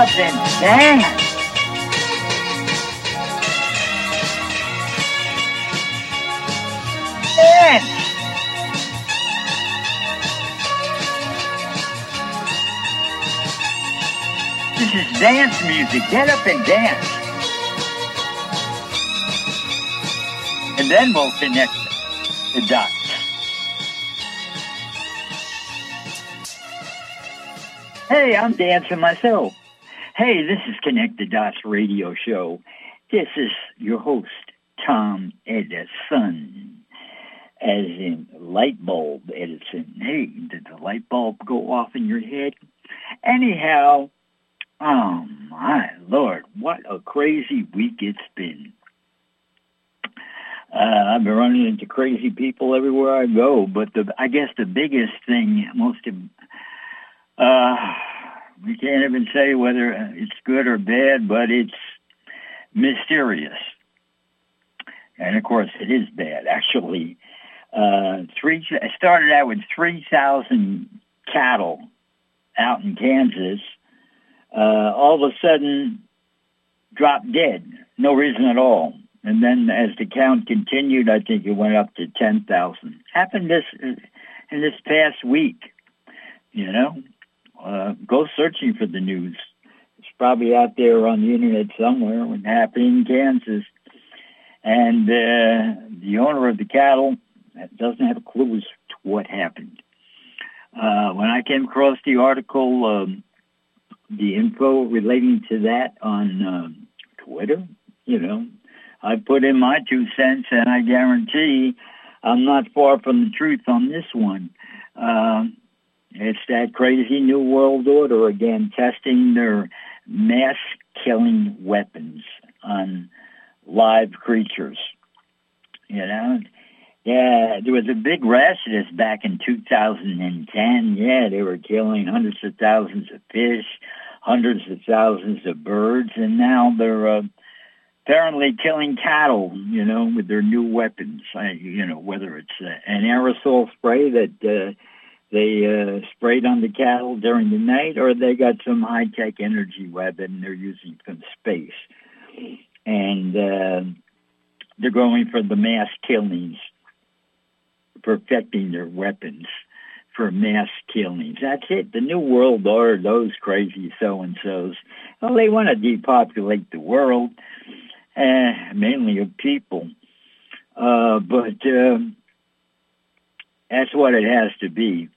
up and dance. Dance. This is dance music. Get up and dance. And then we'll connect the dots. Hey, I'm dancing myself. Hey, this is Connect the Dots radio show. This is your host, Tom Edison, as in light bulb Edison. Hey, did the light bulb go off in your head? Anyhow, oh my lord, what a crazy week it's been. Uh, I've been running into crazy people everywhere I go, but the I guess the biggest thing, most uh, we can't even say whether it's good or bad, but it's mysterious. And of course, it is bad. Actually, uh, three. I started out with three thousand cattle out in Kansas. Uh, all of a sudden, dropped dead. No reason at all. And then, as the count continued, I think it went up to ten thousand. Happened this in this past week. You know, uh, go searching for the news. It's probably out there on the internet somewhere. What happened in Kansas, and uh, the owner of the cattle doesn't have a clue as to what happened. Uh, when I came across the article, um, the info relating to that on um, Twitter, you know, I put in my two cents, and I guarantee I'm not far from the truth on this one. Uh, it's that crazy new world order again, testing their mass killing weapons on live creatures. You know, yeah, there was a big rash of this back in 2010. Yeah, they were killing hundreds of thousands of fish, hundreds of thousands of birds, and now they're uh, apparently killing cattle. You know, with their new weapons. I, you know, whether it's uh, an aerosol spray that. Uh, they uh, sprayed on the cattle during the night, or they got some high-tech energy weapon they're using from space. And uh, they're going for the mass killings, perfecting their weapons for mass killings. That's it. The New World Order, those crazy so-and-sos, well, they want to depopulate the world, uh, mainly of people. Uh, but uh, that's what it has to be.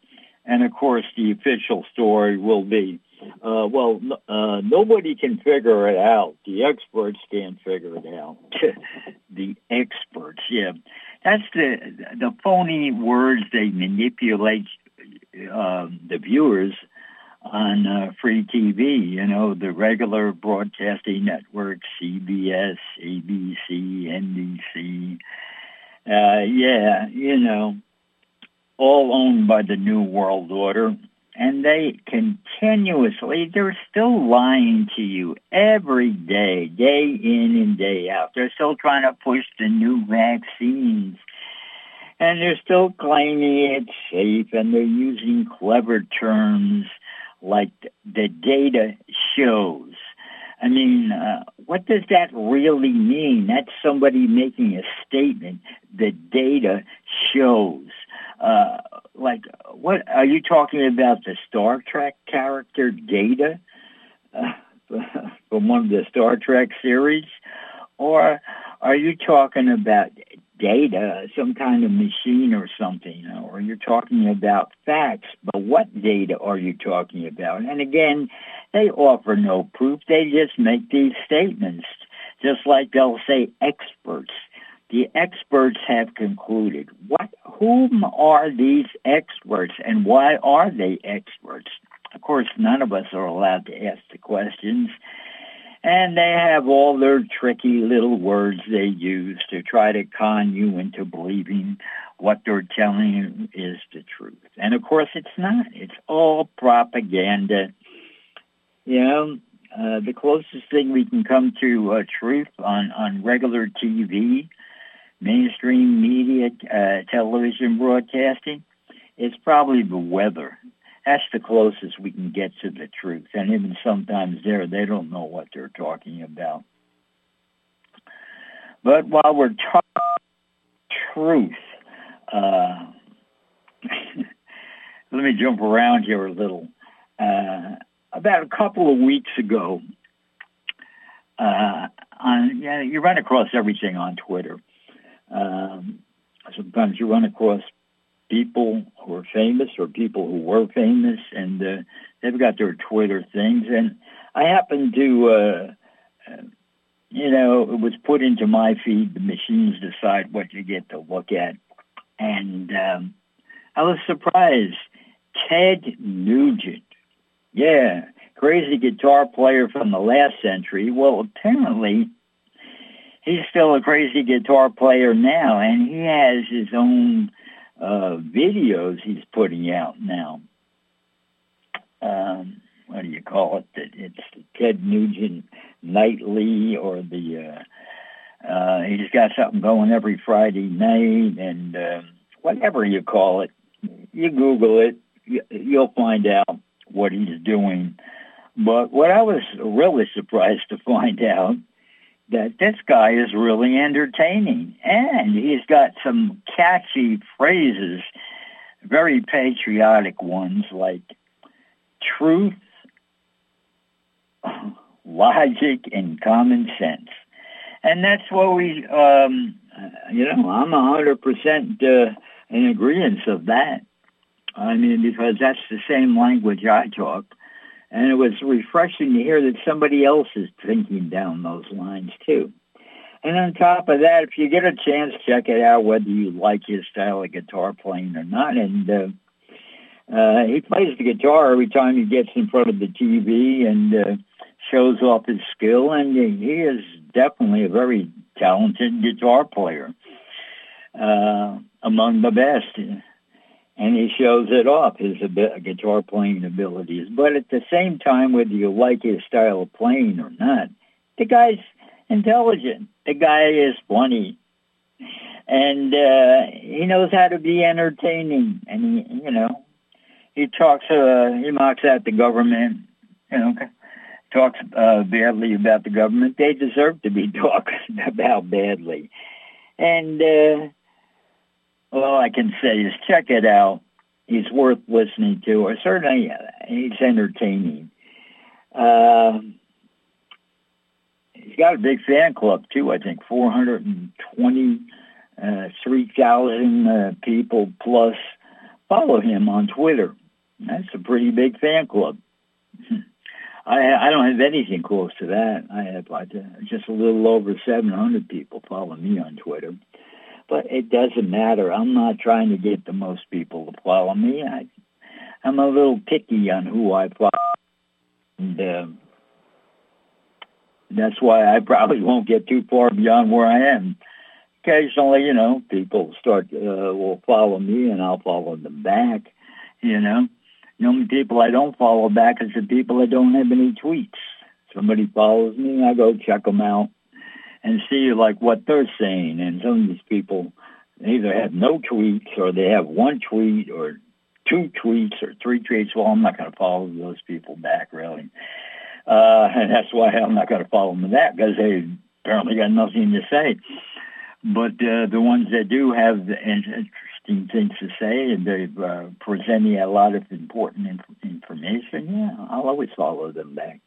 And of course, the official story will be, uh, well, uh, nobody can figure it out. The experts can't figure it out. the experts, yeah. That's the the phony words they manipulate uh, the viewers on uh, free TV. You know, the regular broadcasting networks, CBS, ABC, NBC. Uh, yeah, you know, all owned by the New World Order. And they continuously, they're still lying to you every day, day in and day out. They're still trying to push the new vaccines. And they're still claiming it's safe and they're using clever terms like the data shows. I mean, uh, what does that really mean? That's somebody making a statement. The data shows. Uh, like, what are you talking about? The Star Trek character Data uh, from one of the Star Trek series, or are you talking about data, some kind of machine or something, or you're talking about facts? But what data are you talking about? And again, they offer no proof. They just make these statements, just like they'll say experts the experts have concluded. What, whom are these experts and why are they experts? Of course, none of us are allowed to ask the questions. And they have all their tricky little words they use to try to con you into believing what they're telling you is the truth. And of course, it's not. It's all propaganda. You know, uh, the closest thing we can come to uh, truth on, on regular TV mainstream media, uh, television broadcasting, it's probably the weather. That's the closest we can get to the truth. And even sometimes there, they don't know what they're talking about. But while we're talking truth, uh, let me jump around here a little. Uh, about a couple of weeks ago, uh, on, yeah, you run across everything on Twitter. Um, sometimes you run across people who are famous or people who were famous, and uh, they've got their Twitter things. And I happened to, uh, uh, you know, it was put into my feed. The machines decide what you get to look at, and um, I was surprised. Ted Nugent, yeah, crazy guitar player from the last century. Well, apparently he's still a crazy guitar player now, and he has his own uh, videos he's putting out now. Um, what do you call it? It's Ted Nugent Nightly or the, uh, uh, he's got something going every Friday night and uh, whatever you call it. You Google it, you'll find out what he's doing. But what I was really surprised to find out that this guy is really entertaining and he's got some catchy phrases, very patriotic ones like truth, logic, and common sense. And that's what we, um, you know, I'm a hundred percent uh, in agreement of that. I mean, because that's the same language I talk. And it was refreshing to hear that somebody else is thinking down those lines too. And on top of that, if you get a chance, check it out whether you like his style of guitar playing or not. And uh, uh, he plays the guitar every time he gets in front of the TV and uh, shows off his skill. And he is definitely a very talented guitar player, uh, among the best and he shows it off, his ab- guitar playing abilities. But at the same time, whether you like his style of playing or not, the guy's intelligent. The guy is funny. And uh, he knows how to be entertaining. And, he, you know, he talks, uh, he mocks at the government, you know, talks uh, badly about the government. They deserve to be talked about badly. And, uh, all I can say is check it out. He's worth listening to, or certainly uh, he's entertaining. Uh, he's got a big fan club too. I think 423,000 uh, people plus follow him on Twitter. That's a pretty big fan club. I, I don't have anything close to that. I have uh, just a little over 700 people follow me on Twitter. But it doesn't matter. I'm not trying to get the most people to follow me. I, I'm a little picky on who I follow. And uh, that's why I probably won't get too far beyond where I am. Occasionally, you know, people start uh, will follow me, and I'll follow them back. You know, the only people I don't follow back is the people that don't have any tweets. Somebody follows me, I go check them out and see like what they're saying. And some of these people either have no tweets or they have one tweet or two tweets or three tweets. Well, I'm not going to follow those people back really. Uh, and that's why I'm not going to follow them back because they apparently got nothing to say. But uh, the ones that do have interesting things to say and they're uh, presenting a lot of important inf- information, yeah, I'll always follow them back.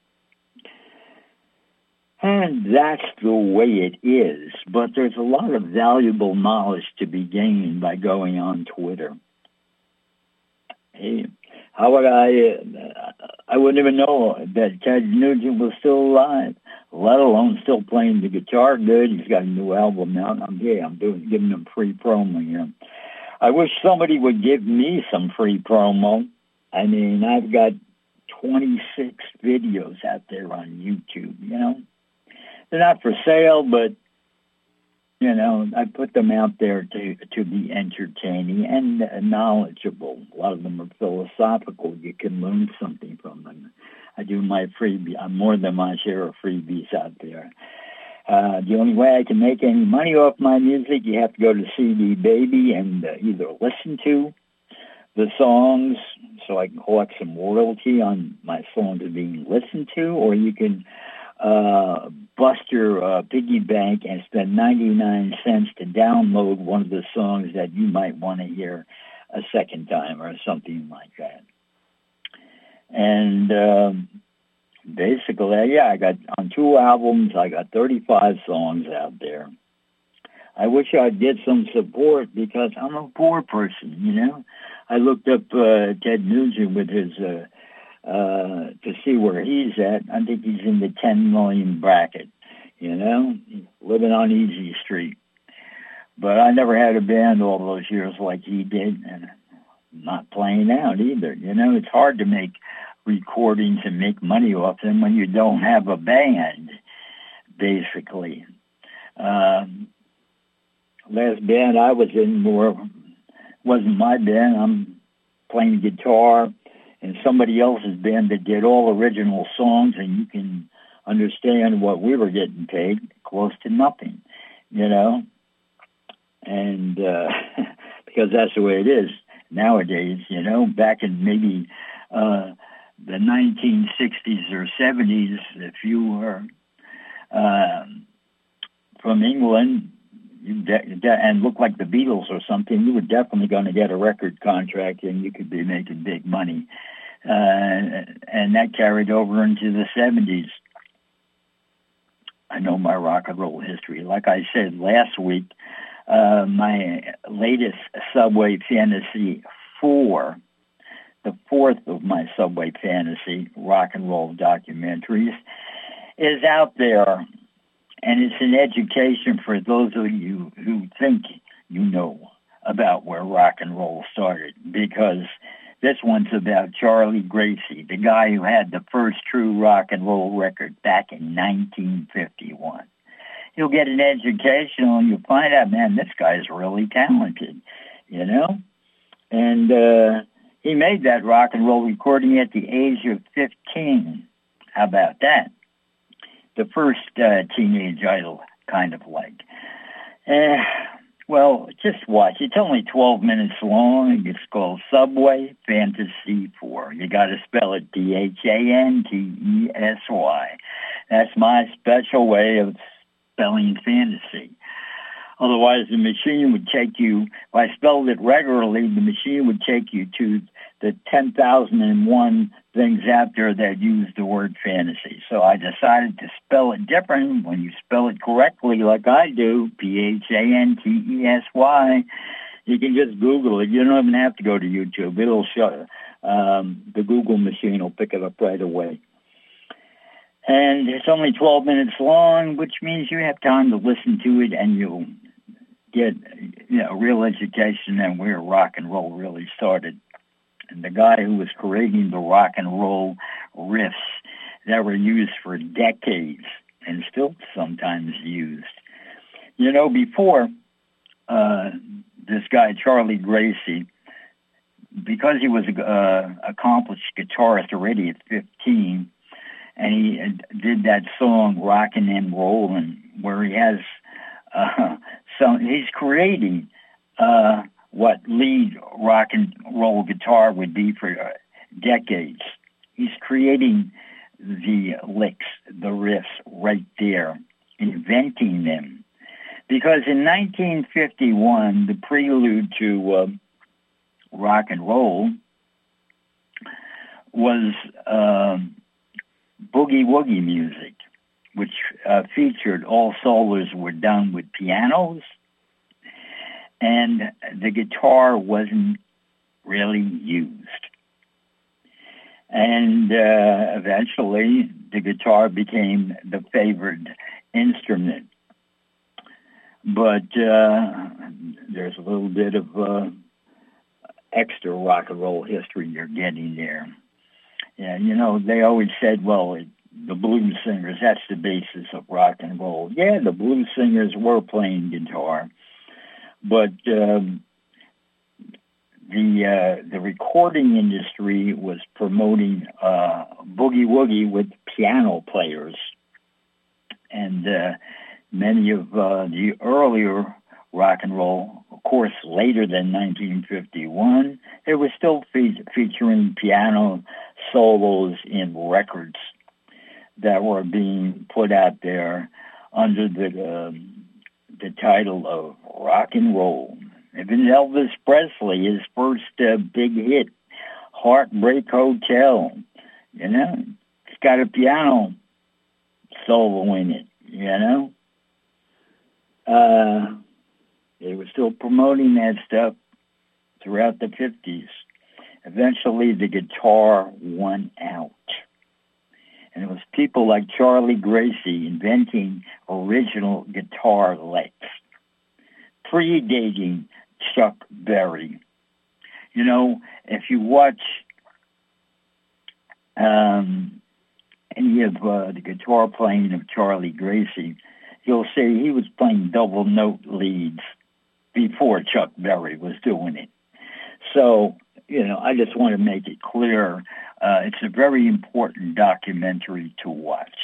And that's the way it is. But there's a lot of valuable knowledge to be gained by going on Twitter. Hey, how would I, uh, I wouldn't even know that Ted Nugent was still alive, let alone still playing the guitar good. He's got a new album out. I'm, yeah, I'm doing, giving him free promo here. I wish somebody would give me some free promo. I mean, I've got 26 videos out there on YouTube, you know they're not for sale, but you know, I put them out there to to be entertaining and knowledgeable. A lot of them are philosophical. You can learn something from them. I do my freebie. I'm more than my share of freebies out there. Uh, the only way I can make any money off my music, you have to go to CD Baby and uh, either listen to the songs, so I can collect some royalty on my songs being listened to, or you can uh, bust your uh, piggy bank and spend 99 cents to download one of the songs that you might want to hear a second time or something like that. And um, basically, yeah, I got on two albums, I got 35 songs out there. I wish I'd get some support because I'm a poor person, you know. I looked up uh, Ted Nugent with his uh, uh, to see where he's at. I think he's in the 10 million bracket, you know, living on Easy Street. But I never had a band all those years like he did, and not playing out either. You know, it's hard to make recordings and make money off them when you don't have a band, basically. Um, last band I was in more wasn't my band. I'm playing guitar in somebody else's band that did all original songs, and you can understand what we were getting paid, close to nothing, you know. And uh, because that's the way it is nowadays, you know. Back in maybe uh, the 1960s or 70s, if you were uh, from England, you de- de- and look like the Beatles or something, you were definitely going to get a record contract and you could be making big money. Uh, and that carried over into the 70s. I know my rock and roll history. Like I said last week, uh, my latest Subway Fantasy 4, the fourth of my Subway Fantasy rock and roll documentaries, is out there and it's an education for those of you who think you know about where rock and roll started because this one's about Charlie Gracie, the guy who had the first true rock and roll record back in 1951. You'll get an education and you'll find out, man, this guy's really talented, you know? And uh, he made that rock and roll recording at the age of 15. How about that? The first uh, teenage idol kind of like. Uh, well, just watch. It's only 12 minutes long. It's called Subway Fantasy 4. You got to spell it D-H-A-N-T-E-S-Y. That's my special way of spelling fantasy. Otherwise, the machine would take you, if I spelled it regularly, the machine would take you to the 10,001 things out there that use the word fantasy. So I decided to spell it different. When you spell it correctly, like I do, P-H-A-N-T-E-S-Y, you can just Google it. You don't even have to go to YouTube. It'll show, um, the Google machine will pick it up right away. And it's only 12 minutes long, which means you have time to listen to it and you'll get you know real education and where rock and roll really started. And the guy who was creating the rock and roll riffs that were used for decades and still sometimes used. You know, before uh, this guy Charlie Gracie, because he was an uh, accomplished guitarist already at 15, and he did that song "Rockin' and Rollin'," where he has uh, so he's creating uh, what lead rock and roll guitar would be for uh, decades. He's creating the licks, the riffs right there, inventing them. Because in 1951, the prelude to uh, rock and roll was uh, boogie woogie music which uh, featured all solos were done with pianos, and the guitar wasn't really used. And uh, eventually, the guitar became the favored instrument. But uh, there's a little bit of uh, extra rock and roll history you're getting there. And, you know, they always said, well, it the blues singers. That's the basis of rock and roll. Yeah, the blues singers were playing guitar, but um, the uh, the recording industry was promoting uh, boogie woogie with piano players, and uh, many of uh, the earlier rock and roll, of course, later than 1951, it was still fe- featuring piano solos in records that were being put out there under the um, the title of rock and roll. Even Elvis Presley, his first uh, big hit, Heartbreak Hotel, you know, it's got a piano solo in it, you know. Uh, they were still promoting that stuff throughout the 50s. Eventually, the guitar won out. And it was people like Charlie Gracie inventing original guitar licks, predating Chuck Berry. You know, if you watch um, any of uh, the guitar playing of Charlie Gracie, you'll see he was playing double note leads before Chuck Berry was doing it. So, you know, I just want to make it clear uh, it's a very important documentary to watch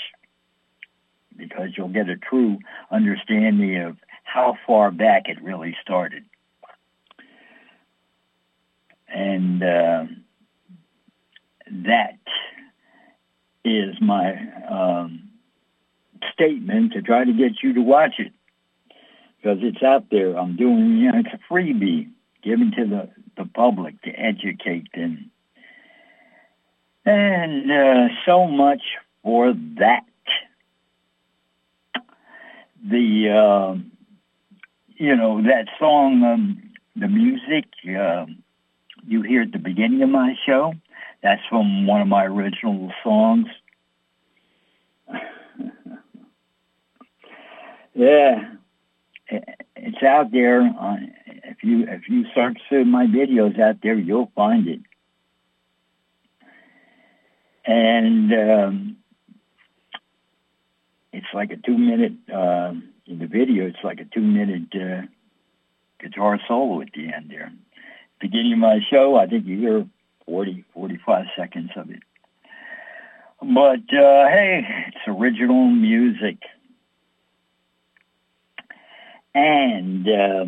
because you'll get a true understanding of how far back it really started. And uh, that is my um, statement to try to get you to watch it because it's out there. I'm doing, you know, it's a freebie given to the, the public to educate them. And uh, so much for that. The, uh, you know, that song, um, the music uh, you hear at the beginning of my show, that's from one of my original songs. yeah, it's out there. On, if you if you search through my videos out there, you'll find it. And um, it's like a two minute uh, in the video. It's like a two minute uh, guitar solo at the end there. Beginning of my show, I think you hear 40, 45 seconds of it. But uh, hey, it's original music. And uh,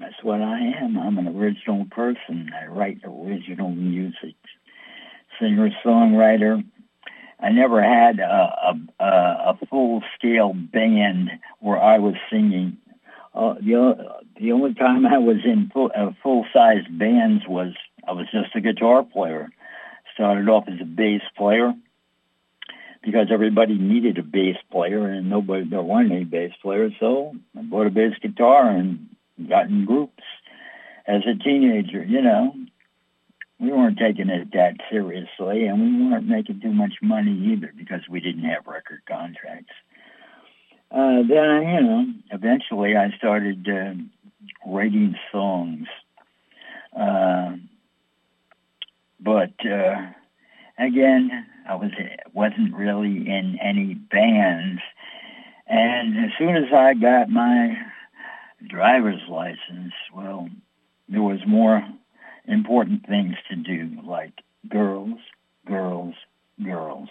that's what I am. I'm an original person. I write original music. Singer, songwriter. I never had a, a, a full-scale band where I was singing. Uh, the, the only time I was in full, uh, full-size bands was I was just a guitar player. Started off as a bass player because everybody needed a bass player and nobody there weren't any bass players, so I bought a bass guitar and got in groups. As a teenager, you know, we weren't taking it that seriously, and we weren't making too much money either because we didn't have record contracts. Uh, then, you know, eventually I started uh, writing songs. Uh, but uh, again, I was wasn't really in any bands. And as soon as I got my driver's license, well, there was more important things to do, like girls, girls, girls.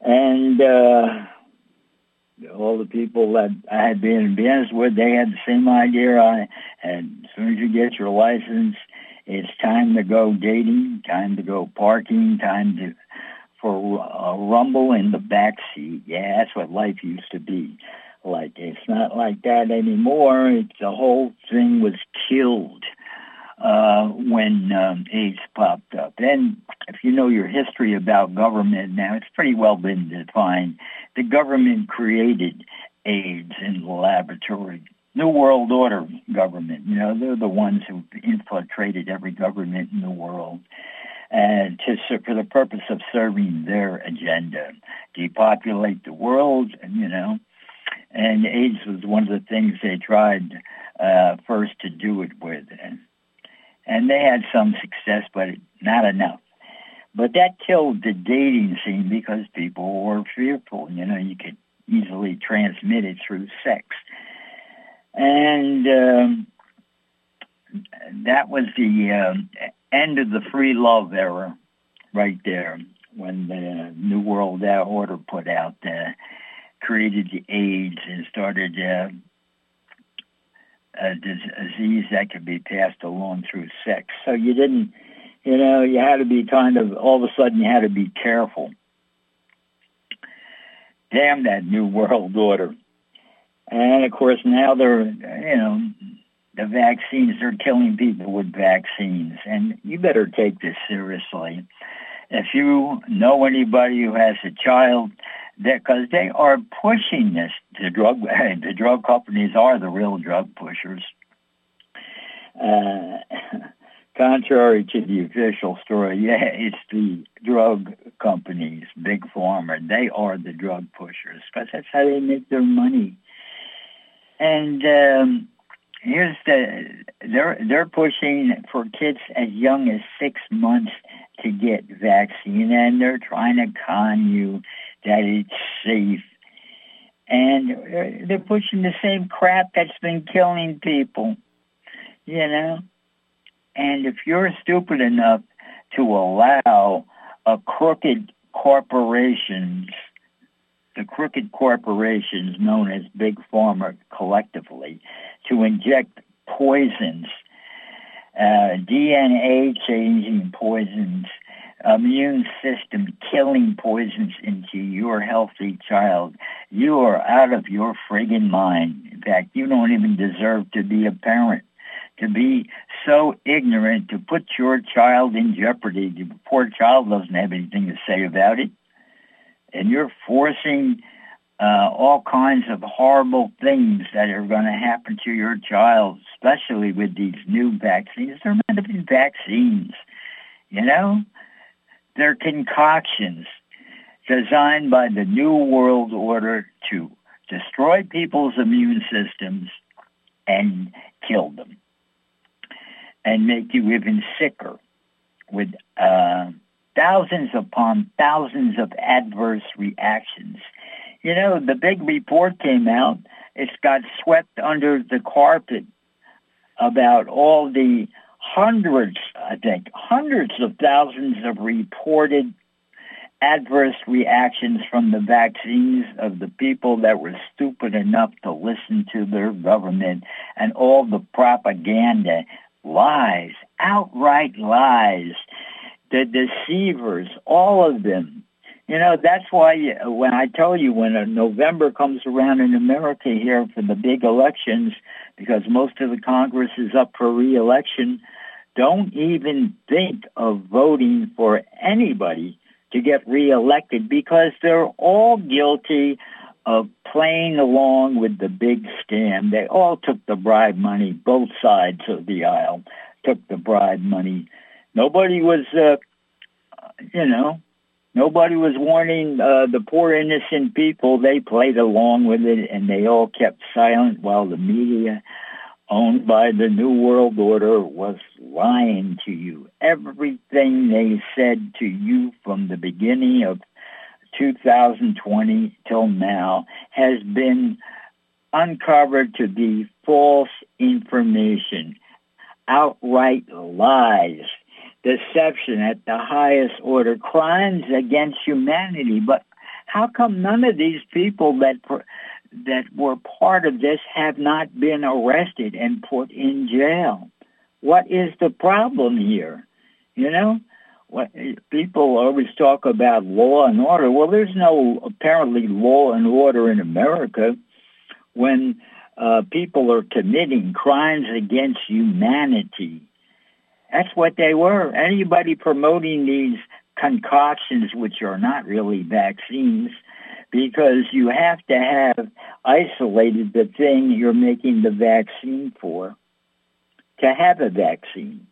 And uh, all the people that I had been in business with, they had the same idea I had. As soon as you get your license, it's time to go dating, time to go parking, time to a rumble in the back seat. Yeah, that's what life used to be. Like it's not like that anymore. It's the whole thing was killed uh, when um, AIDS popped up. And if you know your history about government now, it's pretty well been defined. The government created AIDS in the laboratory. New World Order government, you know, they're the ones who infiltrated every government in the world and to for the purpose of serving their agenda, depopulate the world, and you know. And AIDS was one of the things they tried uh, first to do it with, and and they had some success, but not enough. But that killed the dating scene because people were fearful. You know, you could easily transmit it through sex, and um, that was the um, end of the free love era right there when the New World Order put out, uh, created the AIDS and started uh, a disease that could be passed along through sex. So you didn't You know, you had to be kind of, all of a sudden you had to be careful. Damn that new world order. And of course now they're, you know, the vaccines, they're killing people with vaccines. And you better take this seriously. If you know anybody who has a child, because they are pushing this, the drug, the drug companies are the real drug pushers. Uh, contrary to the official story, yeah, it's the drug companies, big pharma. They are the drug pushers because that's how they make their money. And um, here's the they're they're pushing for kids as young as six months to get vaccine, and they're trying to con you that it's safe. And uh, they're pushing the same crap that's been killing people, you know. And if you're stupid enough to allow a crooked corporations the crooked corporations known as Big Pharma collectively to inject poisons, uh, DNA changing poisons, immune system killing poisons into your healthy child. You are out of your friggin' mind. In fact, you don't even deserve to be a parent. To be so ignorant to put your child in jeopardy. The poor child doesn't have anything to say about it and you're forcing uh, all kinds of horrible things that are going to happen to your child, especially with these new vaccines. They're meant to be vaccines, you know? They're concoctions designed by the New World Order to destroy people's immune systems and kill them and make you even sicker with uh, thousands upon thousands of adverse reactions. You know, the big report came out. It's got swept under the carpet about all the hundreds, I think, hundreds of thousands of reported adverse reactions from the vaccines of the people that were stupid enough to listen to their government and all the propaganda, lies, outright lies the deceivers, all of them. You know, that's why uh, when I tell you when uh, November comes around in America here for the big elections, because most of the Congress is up for reelection, don't even think of voting for anybody to get reelected because they're all guilty of playing along with the big scam. They all took the bribe money, both sides of the aisle took the bribe money Nobody was, uh, you know, nobody was warning uh, the poor innocent people. They played along with it, and they all kept silent while the media, owned by the New World Order, was lying to you. Everything they said to you from the beginning of 2020 till now has been uncovered to be false information, outright lies deception at the highest order, crimes against humanity. But how come none of these people that that were part of this have not been arrested and put in jail? What is the problem here? You know, what people always talk about law and order. Well, there's no apparently law and order in America when uh, people are committing crimes against humanity that's what they were. Anybody promoting these concoctions, which are not really vaccines, because you have to have isolated the thing you're making the vaccine for to have a vaccine.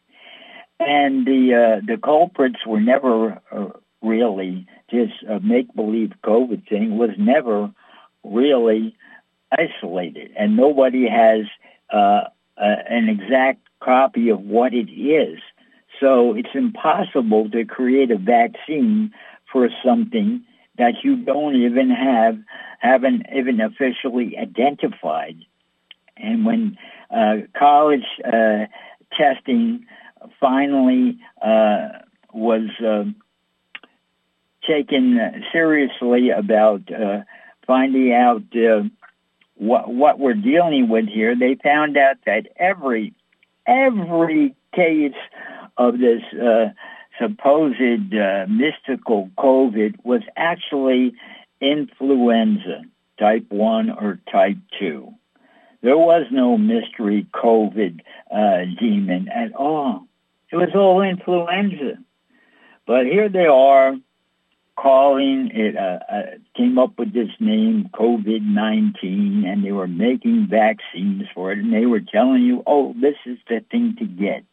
And the uh, the culprits were never uh, really this uh, make believe COVID thing was never really isolated, and nobody has uh, an exact copy of what it is. So it's impossible to create a vaccine for something that you don't even have, haven't even officially identified. And when uh, college uh, testing finally uh, was uh, taken seriously about uh, finding out uh, what, what we're dealing with here, they found out that every every case of this uh, supposed uh, mystical COVID was actually influenza type 1 or type 2. There was no mystery COVID uh, demon at all. It was all influenza. But here they are calling it, uh, uh, came up with this name, COVID-19, and they were making vaccines for it, and they were telling you, oh, this is the thing to get.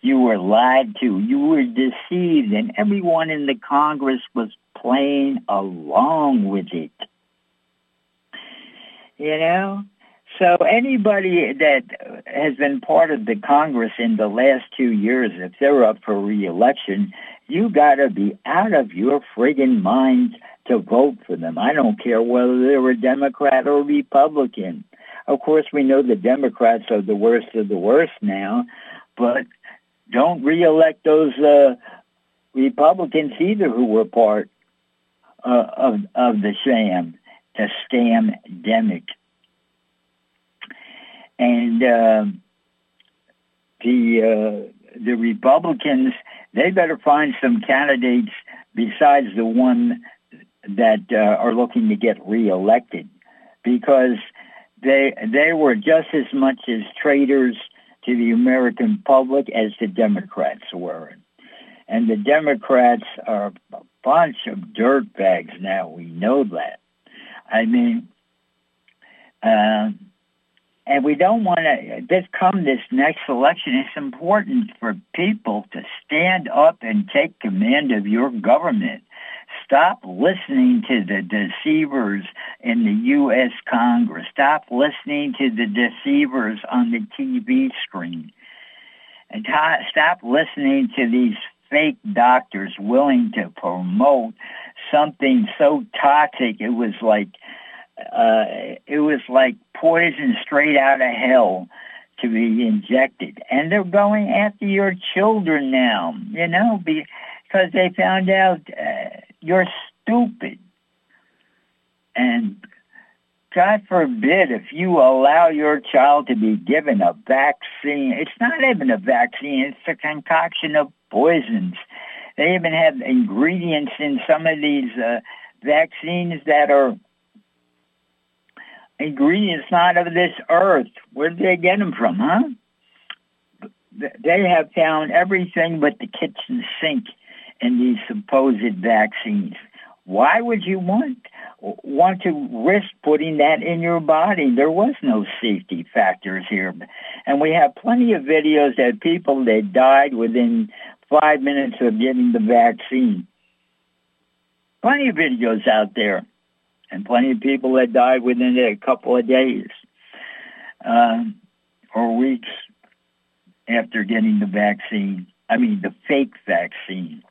You were lied to. You were deceived, and everyone in the Congress was playing along with it. You know? So anybody that has been part of the Congress in the last two years, if they're up for reelection, you gotta be out of your friggin' minds to vote for them. I don't care whether they're a Democrat or Republican. Of course, we know the Democrats are the worst of the worst now, but don't reelect those uh, Republicans either who were part uh, of of the sham, the scam demic. And uh, the uh, the Republicans, they better find some candidates besides the one that uh, are looking to get reelected, because they they were just as much as traitors to the American public as the Democrats were. And the Democrats are a bunch of dirtbags now. We know that. I mean, uh, and we don't want to, this come this next election, it's important for people to stand up and take command of your government. Stop listening to the deceivers in the U.S. Congress. Stop listening to the deceivers on the TV screen. And stop listening to these fake doctors willing to promote something so toxic it was like uh, it was like poison straight out of hell to be injected. And they're going after your children now, you know, because they found out uh, you're stupid. And God forbid if you allow your child to be given a vaccine. It's not even a vaccine. It's a concoction of poisons. They even have ingredients in some of these uh, vaccines that are ingredients not of this earth. Where did they get them from, huh? They have found everything but the kitchen sink in these supposed vaccines. Why would you want want to risk putting that in your body? There was no safety factors here, and we have plenty of videos that people that died within five minutes of getting the vaccine. Plenty of videos out there and plenty of people that died within a couple of days uh, or weeks after getting the vaccine. I mean, the fake vaccine.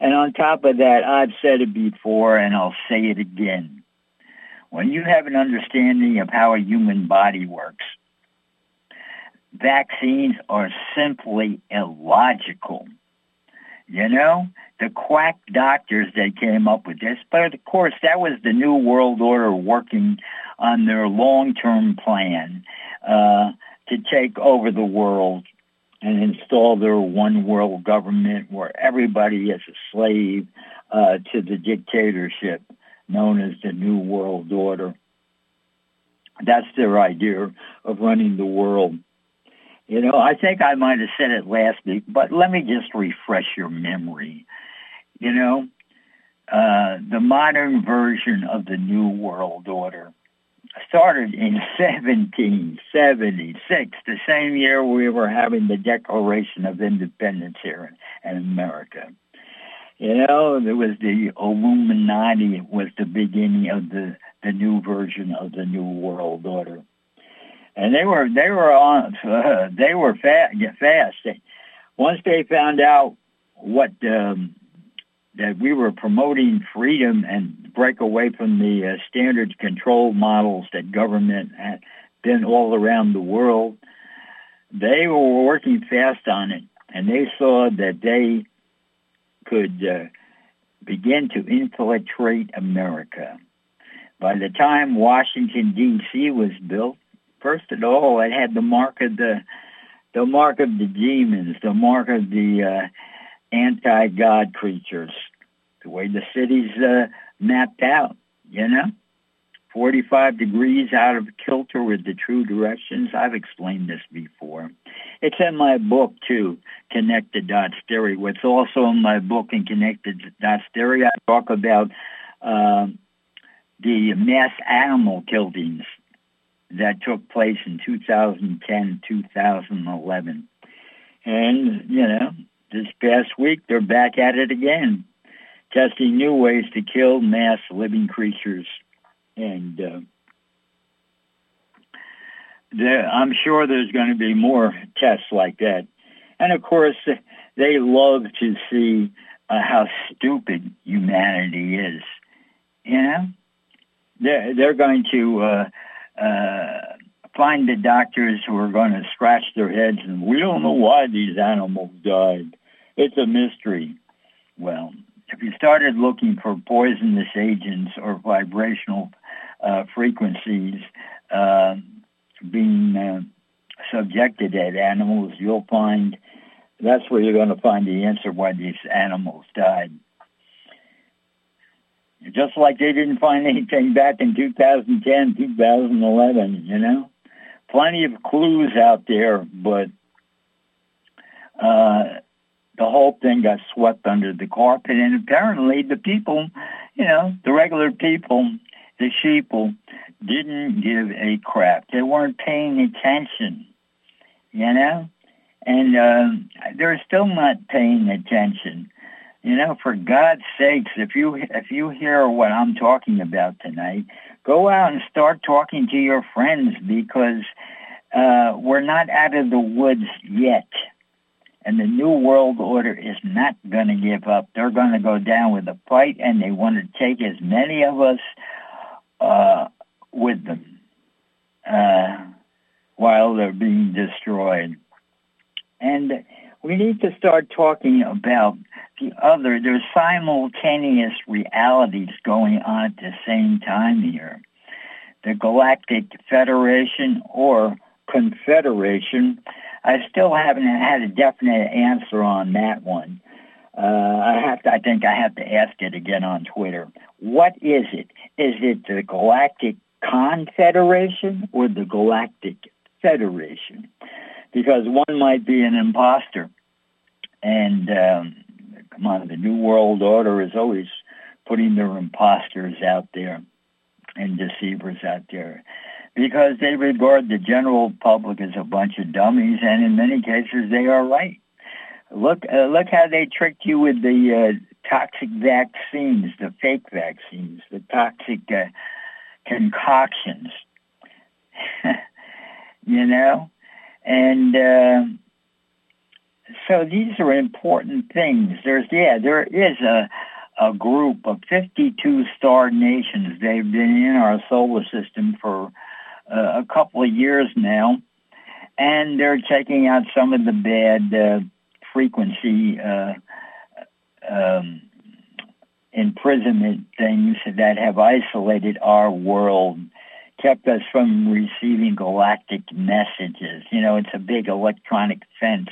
And on top of that, I've said it before and I'll say it again. When you have an understanding of how a human body works, vaccines are simply illogical. You know, the quack doctors that came up with this, but of course that was the New World Order working on their long-term plan uh, to take over the world and install their one world government where everybody is a slave uh, to the dictatorship known as the New World Order. That's their idea of running the world. You know, I think I might have said it last week, but let me just refresh your memory. You know, uh, the modern version of the New World Order started in 1776, the same year we were having the Declaration of Independence here in, in America. You know, there was the Illuminati was the beginning of the, the new version of the New World Order and they were they were on uh, they were fast fast. Once they found out what um, that we were promoting freedom and break away from the uh, standard control models that government had been all around the world, they were working fast on it, and they saw that they could uh, begin to infiltrate America. By the time Washington D.C. was built, first of all, it had the mark of the the mark of the demons, the mark of the uh, anti-God creatures, the way the city's uh, mapped out, you know? 45 degrees out of kilter with the true directions. I've explained this before. It's in my book, too, Connect the Dots Theory. What's also in my book in Connect the Dots Theory, I talk about uh, the mass animal killings that took place in 2010, 2011. And, you know, this past week, they're back at it again, testing new ways to kill mass living creatures. And uh, there, I'm sure there's going to be more tests like that. And of course, they love to see uh, how stupid humanity is. You know, they're, they're going to uh, uh, find the doctors who are going to scratch their heads and we don't know why these animals died. It's a mystery. Well, if you started looking for poisonous agents or vibrational uh, frequencies uh, being uh, subjected at animals, you'll find that's where you're going to find the answer why these animals died. Just like they didn't find anything back in 2010, 2011, you know? Plenty of clues out there, but uh, the whole thing got swept under the carpet. And apparently the people, you know, the regular people, the sheeple, didn't give a crap. They weren't paying attention, you know? And uh, they're still not paying attention. You know, for God's sakes, if you if you hear what I'm talking about tonight, go out and start talking to your friends because uh, we're not out of the woods yet. And the New World Order is not going to give up. They're going to go down with a fight, and they want to take as many of us uh, with them uh, while they're being destroyed. And we need to start talking about the other. There's simultaneous realities going on at the same time here. The Galactic Federation or Confederation, I still haven't had a definite answer on that one. Uh, I have to, I think I have to ask it again on Twitter. What is it? Is it the Galactic Confederation or the Galactic Federation? Because one might be an imposter and um, come on, the New World Order is always putting their imposters out there and deceivers out there because they regard the general public as a bunch of dummies, and in many cases they are right. Look, uh, look how they tricked you with the uh, toxic vaccines, the fake vaccines, the toxic uh, concoctions. you know, and uh, so these are important things. There's yeah, there is a a group of 52 star nations. They've been in our solar system for uh, a couple of years now, and they're checking out some of the bad uh, frequency uh, um, imprisonment things that have isolated our world, kept us from receiving galactic messages. You know, it's a big electronic fence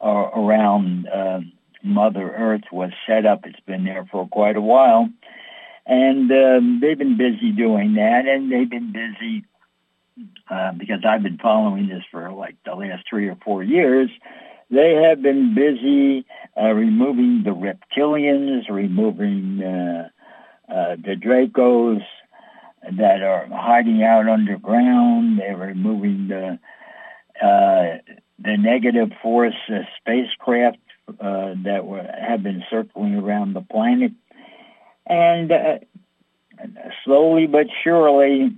uh, around uh, Mother Earth was set up. It's been there for quite a while. And um, they've been busy doing that, and they've been busy uh, because I've been following this for like the last three or four years. They have been busy uh, removing the reptilians, removing uh, uh, the Dracos that are hiding out underground. They're removing the uh, the negative force uh, spacecraft uh, that were, have been circling around the planet. And uh, slowly but surely,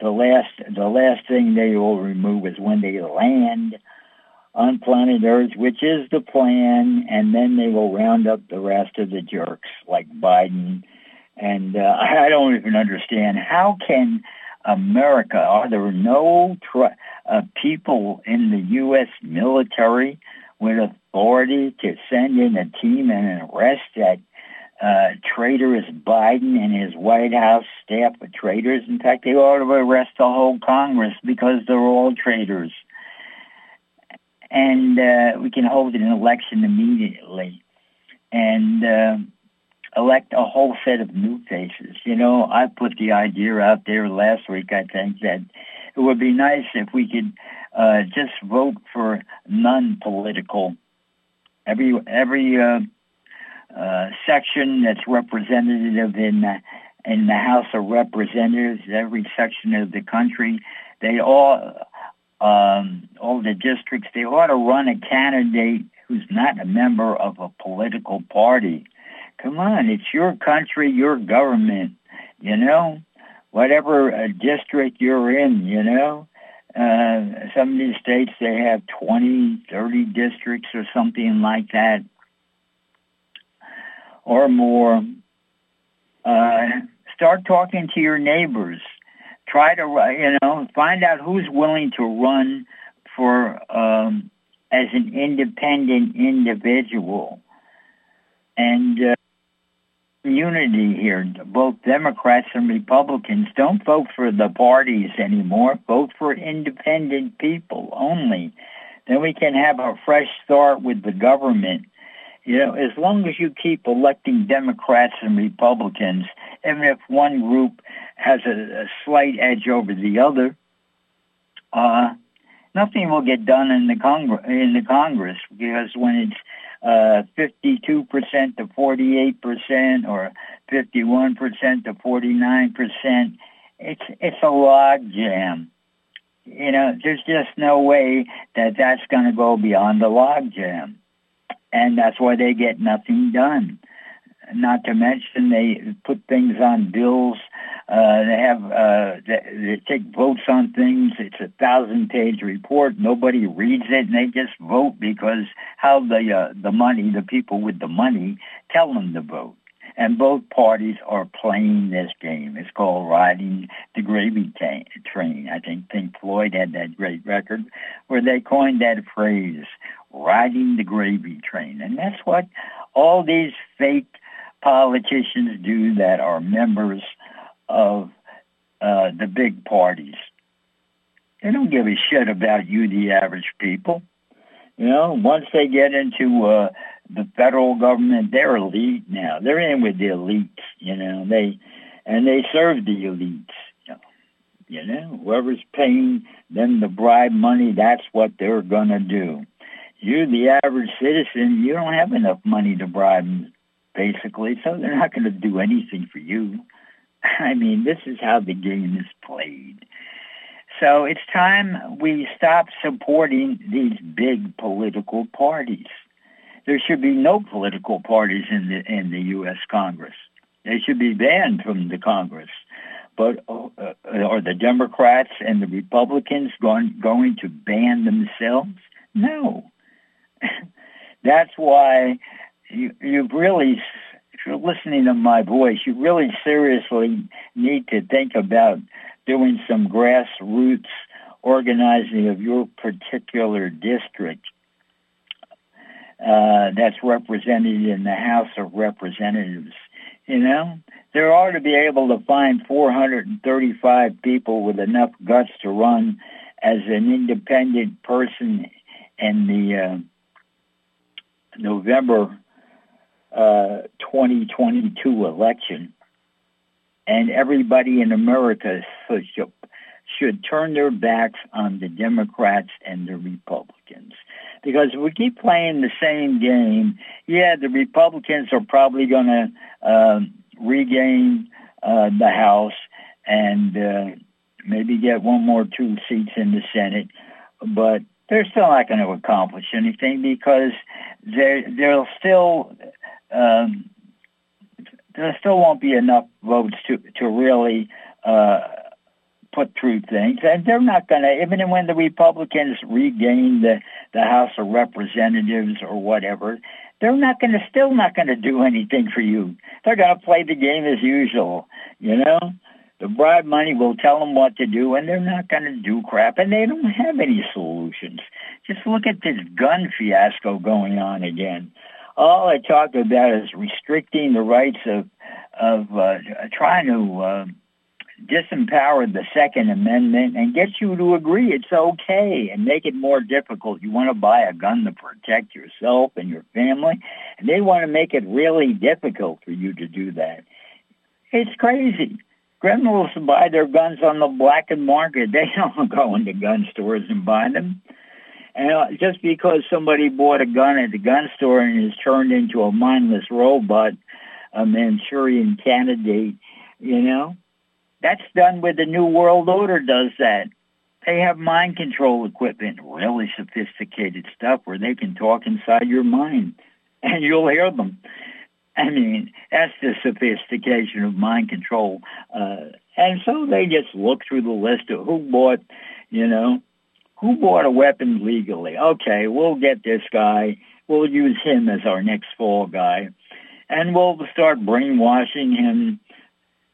the last the last thing they will remove is when they land on planet Earth, which is the plan, and then they will round up the rest of the jerks like Biden. And uh, I don't even understand how can America are there no tr- uh, people in the U.S. military with authority to send in a team and arrest that uh, traitorous Biden and his White House staff of traitors. In fact, they ought to arrest the whole Congress because they're all traitors. And uh, we can hold an election immediately. and uh, elect a whole set of new faces. You know, I put the idea out there last week, I think, that it would be nice if we could uh, just vote for non-political. Every every uh, uh, section that's representative in uh, in the House of Representatives, every section of the country, they all um, all the districts, they ought to run a candidate who's not a member of a political party. Come on, it's your country, your government, you know, whatever uh, district you're in, you know. Uh, some of these states, they have 20, 30 districts or something like that, or more. Uh, start talking to your neighbors. Try to, you know, find out who's willing to run for um, as an independent individual. And uh, unity here. Both Democrats and Republicans don't vote for the parties anymore. Vote for independent people only. Then we can have a fresh start with the government. You know, as long as you keep electing Democrats and Republicans, even if one group has a, a slight edge over the other, uh, nothing will get done in the Congress in the Congress because when it's uh, 52% to 48% or 51% to 49%, it's it's a log jam. You know, there's just no way that that's going to go beyond the log jam, and that's why they get nothing done. Not to mention they put things on bills. Uh, they have uh, they, they take votes on things. It's a thousand-page report. Nobody reads it, and they just vote because how the uh, the money, the people with the money, tell them to vote. And both parties are playing this game. It's called riding the gravy ta- train. I think Pink Floyd had that great record where they coined that phrase, riding the gravy train. And that's what all these fake politicians do that are members of uh, the big parties. They don't give a shit about you, the average people. You know, once they get into uh, the federal government, they're elite now. They're in with the elites, you know. They and they serve the elites. You know, whoever's paying them the bribe money, that's what they're gonna do. You, the average citizen, you don't have enough money to bribe basically, so they're not going to do anything for you. I mean, this is how the game is played. So it's time we stop supporting these big political parties. There should be no political parties in the in the U.S. Congress. They should be banned from the Congress. But uh, are the Democrats and the Republicans going going to ban themselves? No. That's why you, you really, if you're listening to my voice, you really seriously need to think about doing some grassroots organizing of your particular district uh, that's represented in the House of Representatives. You know, there ought to be able to find 435 people with enough guts to run as an independent person in the uh, November 2022 uh, election, and everybody in America should, should turn their backs on the Democrats and the Republicans. Because if we keep playing the same game, yeah, the Republicans are probably going to uh, regain uh, the House and uh, maybe get one more two seats in the Senate, but they're still not going to accomplish anything because they they'll still um, there still won't be enough votes to to really uh, put through things, and they're not going to even when the Republicans regain the the House of Representatives or whatever. They're not going to still not going to do anything for you. They're going to play the game as usual, you know. The bribe money will tell them what to do, and they're not going to do crap, and they don't have any solutions. Just look at this gun fiasco going on again all I talk about is restricting the rights of of uh, trying to uh, disempower the Second Amendment and get you to agree it's okay and make it more difficult. You want to buy a gun to protect yourself and your family, and they want to make it really difficult for you to do that. It's crazy. Criminals buy their guns on the black market. They don't go into gun stores and buy them. And just because somebody bought a gun at the gun store and is turned into a mindless robot, a Manchurian candidate, you know, that's done with the New World Order does that. They have mind control equipment, really sophisticated stuff where they can talk inside your mind and you'll hear them. I mean, that's the sophistication of mind control. Uh, and so they just look through the list of who bought, you know, who bought a weapon legally. Okay, we'll get this guy. We'll use him as our next fall guy. And we'll start brainwashing him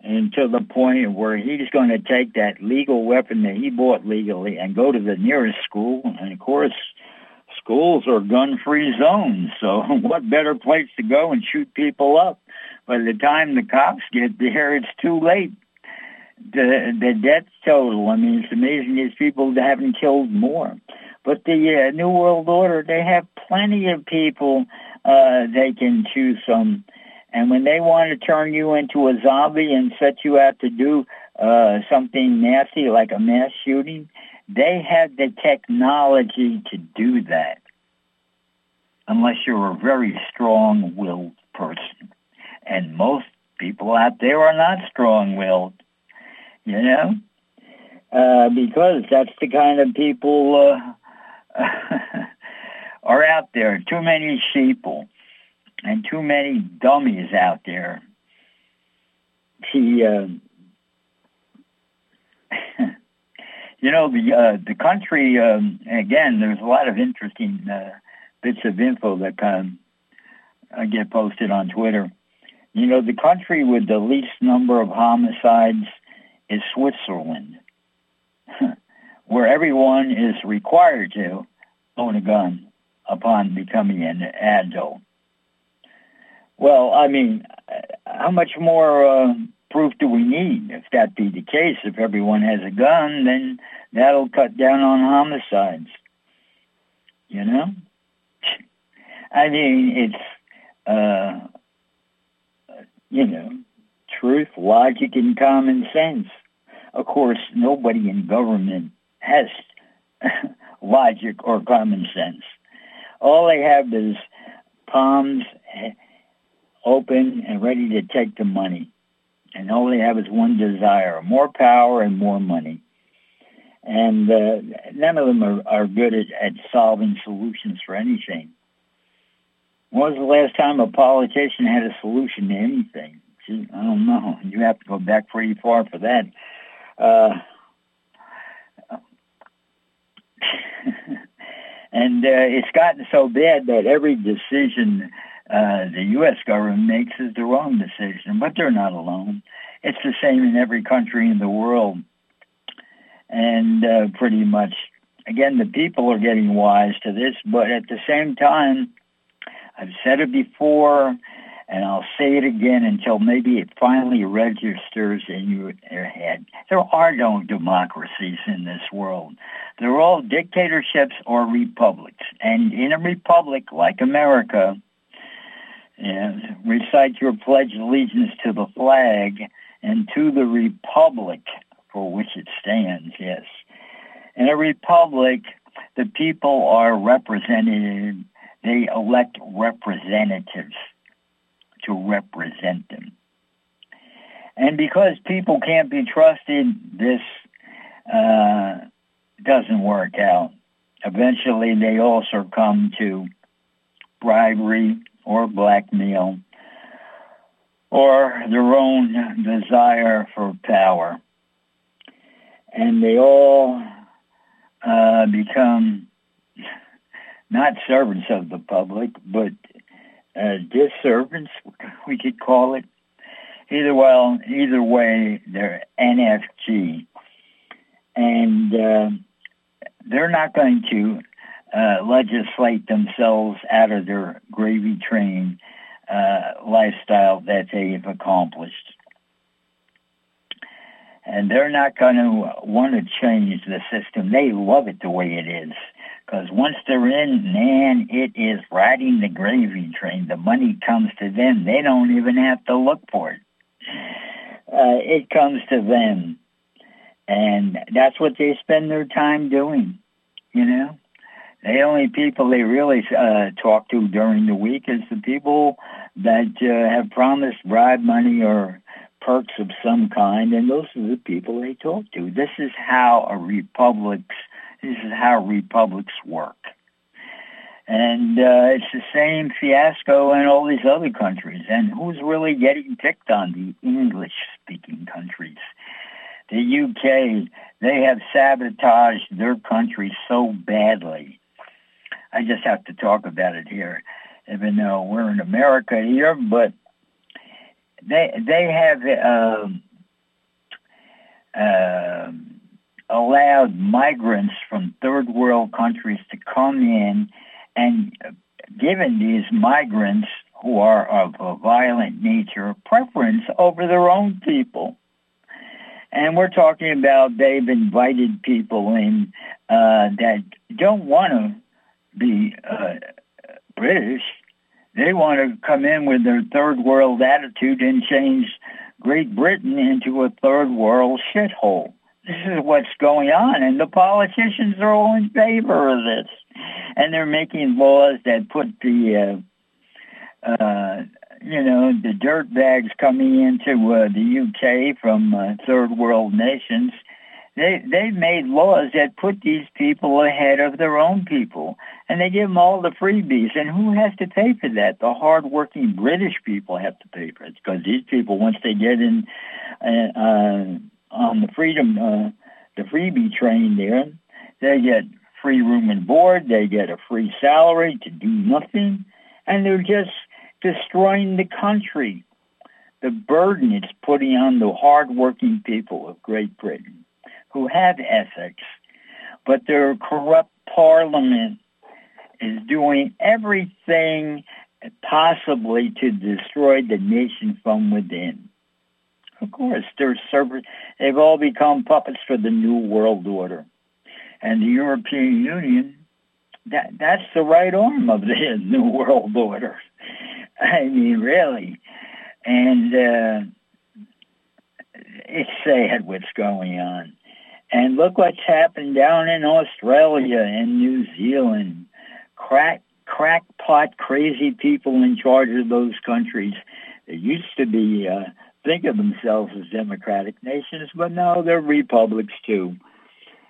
until the point where he's going to take that legal weapon that he bought legally and go to the nearest school. And of course, schools are gun-free zones. So what better place to go and shoot people up? By the time the cops get there, it's too late. The the death total. I mean, it's amazing these people haven't killed more. But the uh, New World Order, they have plenty of people uh, they can choose from. And when they want to turn you into a zombie and set you out to do uh, something nasty like a mass shooting, they have the technology to do that unless you're a very strong-willed person. And most people out there are not strong-willed, you know, uh, because that's the kind of people uh, are out there. Too many sheeple and too many dummies out there. See, uh, you know, the uh, the country um, again. There's a lot of interesting uh, bits of info that um, I get posted on Twitter. You know, the country with the least number of homicides is Switzerland, where everyone is required to own a gun upon becoming an adult. Well, I mean, how much more uh, proof do we need? If that be the case, if everyone has a gun, then that'll cut down on homicides. You know? I mean, it's, uh, you know, truth, logic, and common sense. Of course, nobody in government has logic or common sense. All they have is palms open and ready to take the money. And all they have is one desire, more power and more money. And uh, none of them are, are good at, at solving solutions for anything. When was the last time a politician had a solution to anything? I don't know. You have to go back pretty far for that. Uh, and uh, it's gotten so bad that every decision uh, the U.S. government makes is the wrong decision, but they're not alone. It's the same in every country in the world. And uh, pretty much, again, the people are getting wise to this, but at the same time, I've said it before, and I'll say it again until maybe it finally registers in your, head. There are no democracies in this world. They're all dictatorships or republics. And in a republic like America, and recite your pledge of allegiance to the flag and to the republic for which it stands, yes. In a republic, the people are represented, they elect representatives to represent them. And because people can't be trusted, this uh, doesn't work out. Eventually, they all succumb to bribery, or blackmail or their own desire for power. And they all uh, become not servants of the public, but uh, disservants, we could call it. Either well, either way, they're NFG, and uh, they're not going to uh, legislate themselves out of their gravy train uh, lifestyle that they've accomplished. and they're not going to want to change the system. They love it the way it is. Because once they're in, man, it is riding the gravy train. The money comes to them. They don't even have to look for it. Uh, it comes to them. And that's what they spend their time doing, you know? The only people they really uh, talk to during the week is the people that uh, have promised bribe money or perks of some kind, and those are the people they talk to. This is how a republic's this is how republics work. And uh, it's the same fiasco in all these other countries. And who's really getting picked on? The English-speaking countries. The UK, they have sabotaged their country so badly. I just have to talk about it here, even though we're in America here, but they they have um, uh, allowed migrants from third world countries to come in and given these migrants who are of a violent nature preference over their own people. And we're talking about they've invited people in uh, that don't want to be uh, British. They want to come in with their third world attitude and change Great Britain into a third world shithole. This is what's going on, and the politicians are all in favor of this, and they're making laws that put the, uh, uh, you know, the dirt bags coming into uh, the UK from uh, third world nations. They they've made laws that put these people ahead of their own people, and they give them all the freebies. And who has to pay for that? The hardworking British people have to pay for it because these people, once they get in. Uh, uh, on the freedom, uh, the freebie train there, they get free room and board, they get a free salary to do nothing, and they're just destroying the country. The burden it's putting on the hardworking people of Great Britain who have ethics, but their corrupt parliament is doing everything possibly to destroy the nation from within. Of course, they're servers. They've all become puppets for the New World Order. And the European Union, that that's the right arm of the New World Order. I mean, really. And uh, it's sad what's going on. And look what's happened down in Australia and New Zealand. Crack, crackpot, crazy people in charge of those countries. It used to be uh, think of themselves as democratic nations, but no, they're republics too.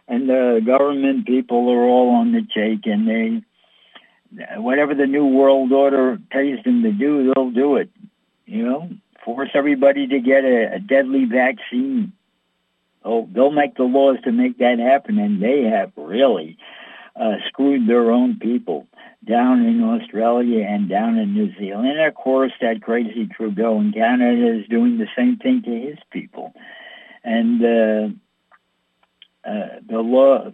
And the government people are all on the take, and they, whatever the new world order pays them to do, they'll do it. You know, force everybody to get a, a deadly vaccine. Oh, they'll make the laws to make that happen, and they have really uh, screwed their own people down in Australia and down in New Zealand. And of course, that crazy Trudeau in Canada is doing the same thing to his people. And uh, uh, the law,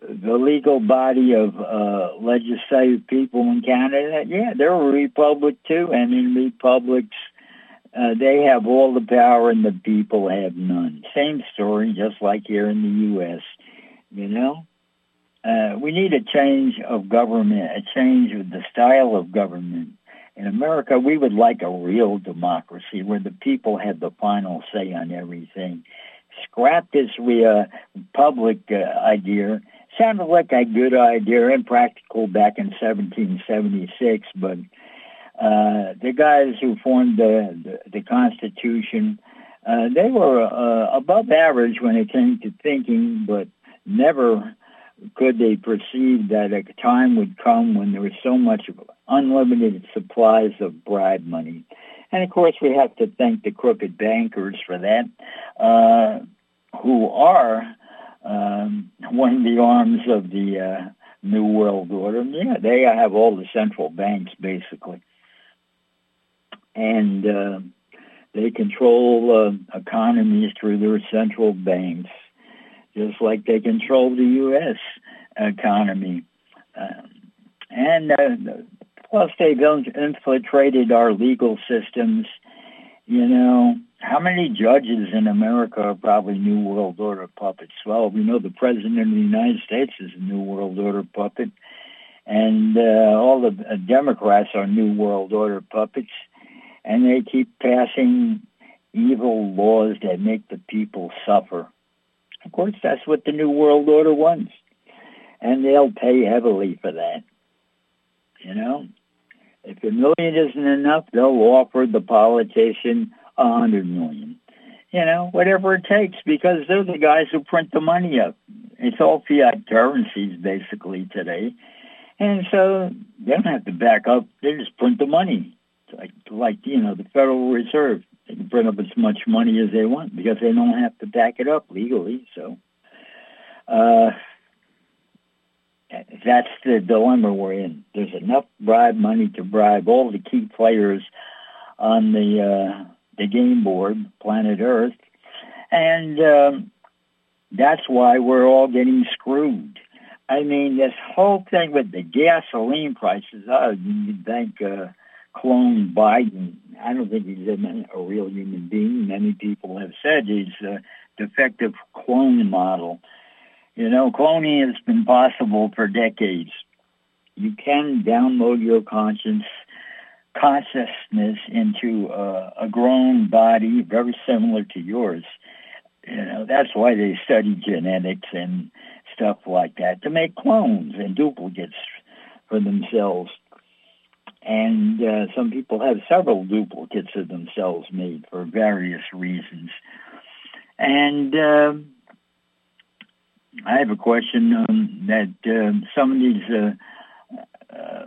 the legal body of uh, legislative people in Canada, yeah, they're a republic too. And in republics, uh, they have all the power and the people have none. Same story, just like here in the U.S., you know? Uh, we need a change of government, a change of the style of government. In America, we would like a real democracy where the people have the final say on everything. Scrap this uh, public uh, idea. Sounded like a good idea and practical back in 1776, but uh, the guys who formed the, the, the Constitution, uh, they were uh, above average when it came to thinking, but never could they perceive that a time would come when there was so much unlimited supplies of bribe money? And of course, we have to thank the crooked bankers for that, uh, who are um, one of the arms of the uh, New World Order. Yeah, they have all the central banks, basically. And uh, they control uh, economies through their central banks just like they control the U.S. economy. Um, and uh, plus they've infiltrated our legal systems. You know, how many judges in America are probably New World Order puppets? Well, we know the President of the United States is a New World Order puppet, and uh, all the uh, Democrats are New World Order puppets, and they keep passing evil laws that make the people suffer. Of course, that's what the New World Order wants, and they'll pay heavily for that. You know, if a million isn't enough, they'll offer the politician a hundred million. You know, whatever it takes, because they're the guys who print the money up. It's all fiat currencies basically today, and so they don't have to back up. They just print the money, like like you know the Federal Reserve. They can print up as much money as they want because they don't have to back it up legally. So. Uh, that's the dilemma we're in. There's enough bribe money to bribe all the key players on the uh, the game board, planet Earth, and um, that's why we're all getting screwed. I mean, this whole thing with the gasoline prices. Oh, you think uh, clone Biden? I don't think he's a, real human being. Many people have said he's a defective clone model. You know, cloning has been possible for decades. You can download your conscience consciousness into a, a grown body very similar to yours. You know, that's why they study genetics and stuff like that to make clones and duplicates for themselves. And uh, some people have several duplicates of themselves made for various reasons. And uh, I have a question um, that uh, some of these uh, uh,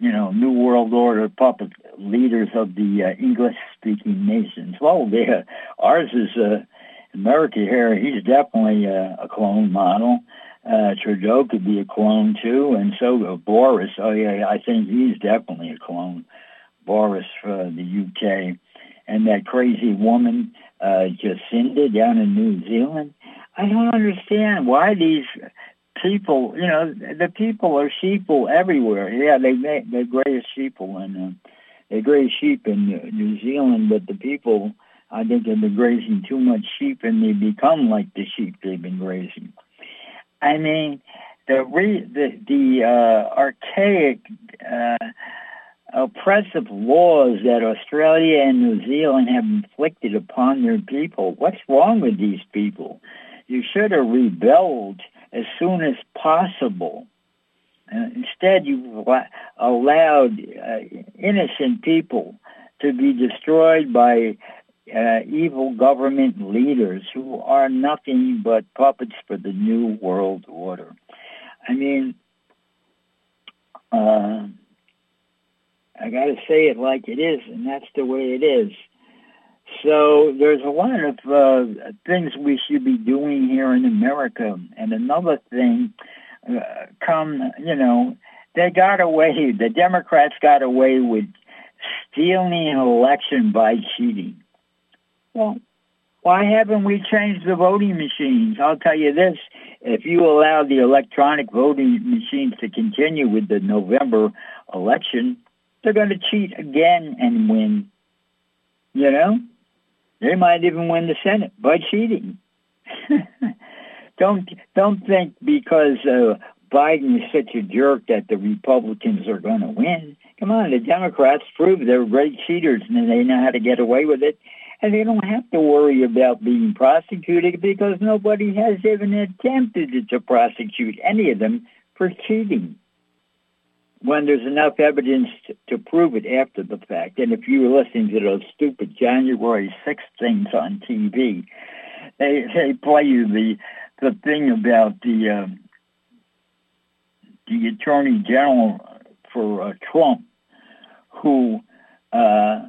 you know, New World Order puppet leaders of the uh, English-speaking nations. Well, they, ours is America here. He's definitely a clone model. Uh, Trudeau could be a clone too, and so uh, Boris. Oh yeah, I think he's definitely a clone. Boris for the UK, and that crazy woman uh, Jacinda down in New Zealand. I don't understand why these people, you know, the people are sheeple everywhere. Yeah, they they they graze sheeple and uh, they graze sheep in New Zealand, but the people, I think, have been grazing too much sheep, and they become like the sheep they've been grazing. I mean, the re, the the uh, archaic. Uh, oppressive laws that Australia and New Zealand have inflicted upon their people. What's wrong with these people? You should have rebelled as soon as possible. And instead, you've allowed uh, innocent people to be destroyed by uh, evil government leaders who are nothing but puppets for the New World Order. I mean, uh, I got to say it like it is, and that's the way it is. So there's a lot of uh, things we should be doing here in America. And another thing, uh, come, you know, they got away, the Democrats got away with stealing an election by cheating. Well, why haven't we changed the voting machines? I'll tell you this, if you allow the electronic voting machines to continue with the November election, they're going to cheat again and win. You know? They might even win the Senate by cheating. don't don't think because uh, Biden is such a jerk that the Republicans are going to win. Come on, the Democrats prove they're great cheaters and they know how to get away with it. And they don't have to worry about being prosecuted because nobody has even attempted to prosecute any of them for cheating when there's enough evidence to, prove it after the fact. And if you were listening to those stupid January 6th things on TV, they they play you the the thing about the uh, the attorney general for uh, Trump, who uh,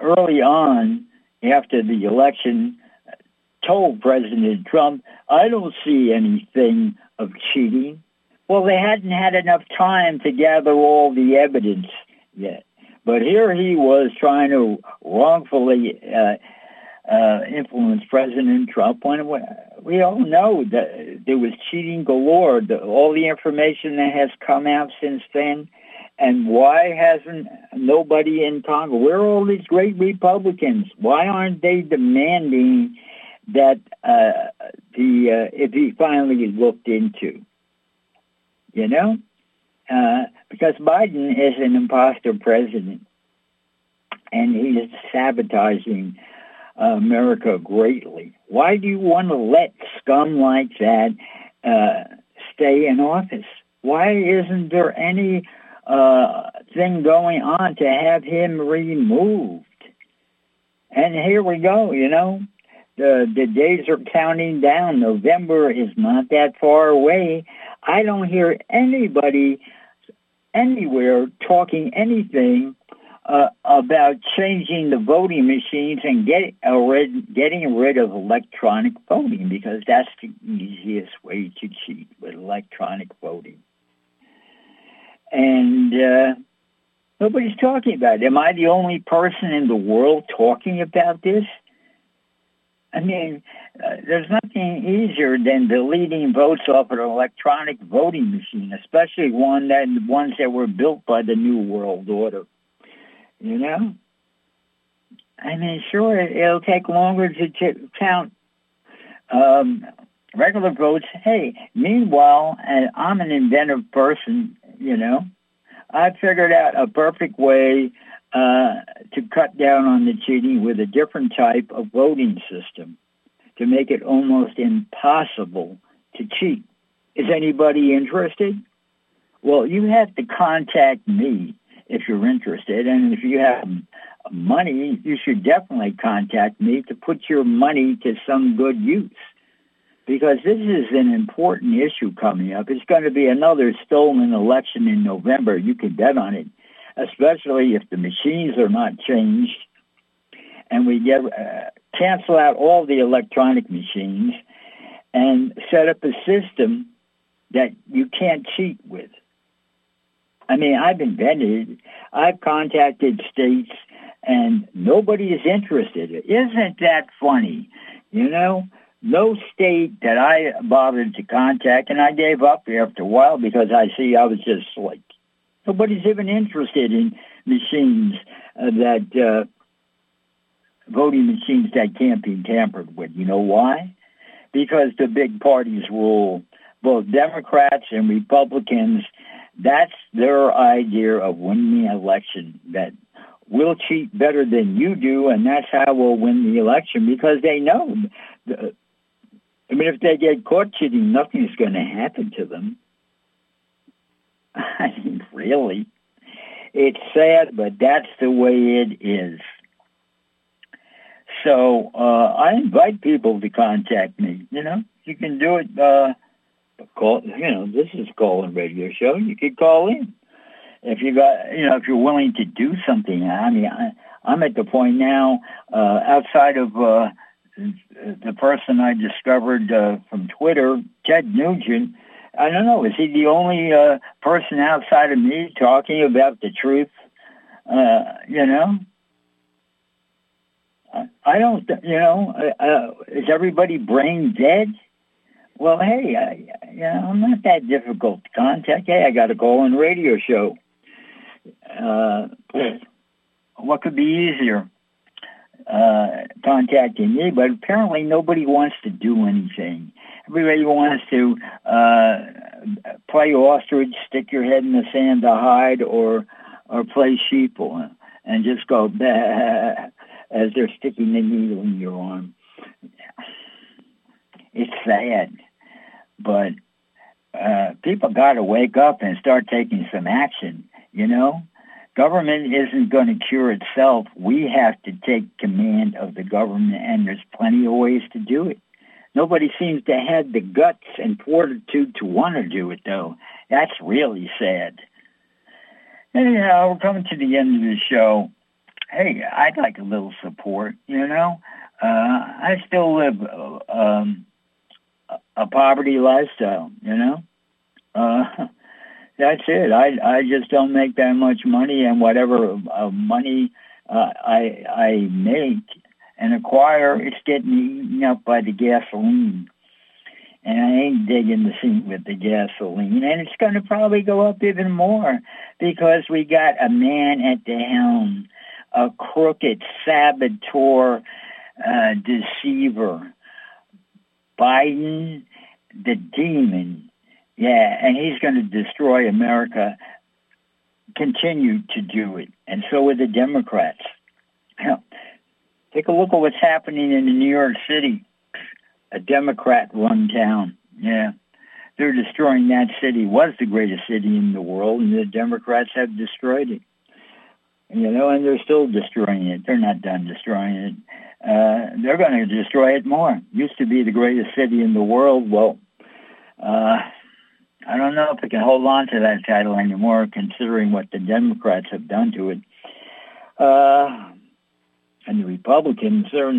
early on after the election told President Trump, "I don't see anything of cheating." Well, they hadn't had enough time to gather all the evidence yet. But here he was trying to wrongfully uh, uh, influence President Trump when we all know that there was cheating galore. All the information that has come out since then And why hasn't nobody in Congress? Where are all these great Republicans? Why aren't they demanding that uh, the uh, if he finally looked into? You know, uh, because Biden is an imposter president, and he is sabotaging America greatly. Why do you want to let scum like that uh, stay in office? Why isn't there any uh, thing going on to have him removed? And here we go, you know. The, the days are counting down. November is not that far away. I don't hear anybody anywhere talking anything uh, about changing the voting machines and get, uh, rid, getting rid of electronic voting because that's the easiest way to cheat with electronic voting. And uh, nobody's talking about it. Am I the only person in the world talking about this? I mean, uh, there's nothing easier than deleting votes off an electronic voting machine, especially one that ones that were built by the New World Order. You know, I mean, sure, it'll take longer to t- count um, regular votes. Hey, meanwhile, and I'm an inventive person. You know, I figured out a perfect way uh, to cut down on the cheating with a different type of voting system to make it almost impossible to cheat. Is anybody interested? Well, you have to contact me if you're interested. And if you have money, you should definitely contact me to put your money to some good use. Because this is an important issue coming up. It's going to be another stolen election in November. You can bet on it especially if the machines are not changed and we get uh, cancel out all the electronic machines and set up a system that you can't cheat with. I mean, I've invented, it. I've contacted states and nobody is interested. Isn't that funny? You know, no state that I bothered to contact, and I gave up after a while because I see I was just like Nobody's even interested in machines uh, that uh, voting machines that can't be tampered with. You know why? Because the big parties rule. Both Democrats and Republicans, that's their idea of winning the election. That we'll cheat better than you do, and that's how we'll win the election because they know. The, I mean, if they get caught cheating, nothing's going to happen to them. I mean, really. It's sad, but that's the way it is. So uh, I invite people to contact me. You know, you can do it. Uh, call. You know, this is call-in radio show. You could call in if you got. You know, if you're willing to do something. I mean, I, I'm at the point now. Uh, outside of uh, the person I discovered uh, from Twitter, Ted Nugent I don't know. Is he the only uh, person outside of me talking about the truth? Uh, you know, I don't. You know, uh, uh, is everybody brain dead? Well, hey, I, you know, I'm not that difficult to contact. Hey, I got a call-in radio show. Uh, what could be easier? Uh, contacting me, but apparently nobody wants to do anything everybody wants to uh, play ostrich, stick your head in the sand to hide, or or play sheeple and just go bah, as they're sticking the needle in your arm. It's sad, but uh, people got to wake up and start taking some action. You know, government isn't going to cure itself. We have to take command of the government, and there's plenty of ways to do it. Nobody seems to have the guts and fortitude to want to do it, though. That's really sad. Anyhow, we're coming to the end of the show. Hey, I'd like a little support, you know? Uh, I still live uh, um, a poverty lifestyle, you know? Uh, that's it. I, I just don't make that much money, and whatever uh, money uh, I, I make and acquire, it's getting eaten up by the gasoline. and I ain't digging the seat with the gasoline. And it's going to probably go up even more because we got a man at the helm, a crooked saboteur, uh, deceiver. Biden, the demon. Yeah, and he's going to destroy America, continue to do it. And so are the Democrats. Take a look at what's happening in New York City a Democrat-run town. Yeah. They're destroying that city. Was the greatest city in the world, and the Democrats have destroyed it. You know, and they're still destroying it. They're not done destroying it. Uh, they're going to destroy it more. Used to be the greatest city in the world. Well, uh, I don't know if it can hold on to that title anymore, considering what the Democrats have done to it. Uh, and the Republicans, they're,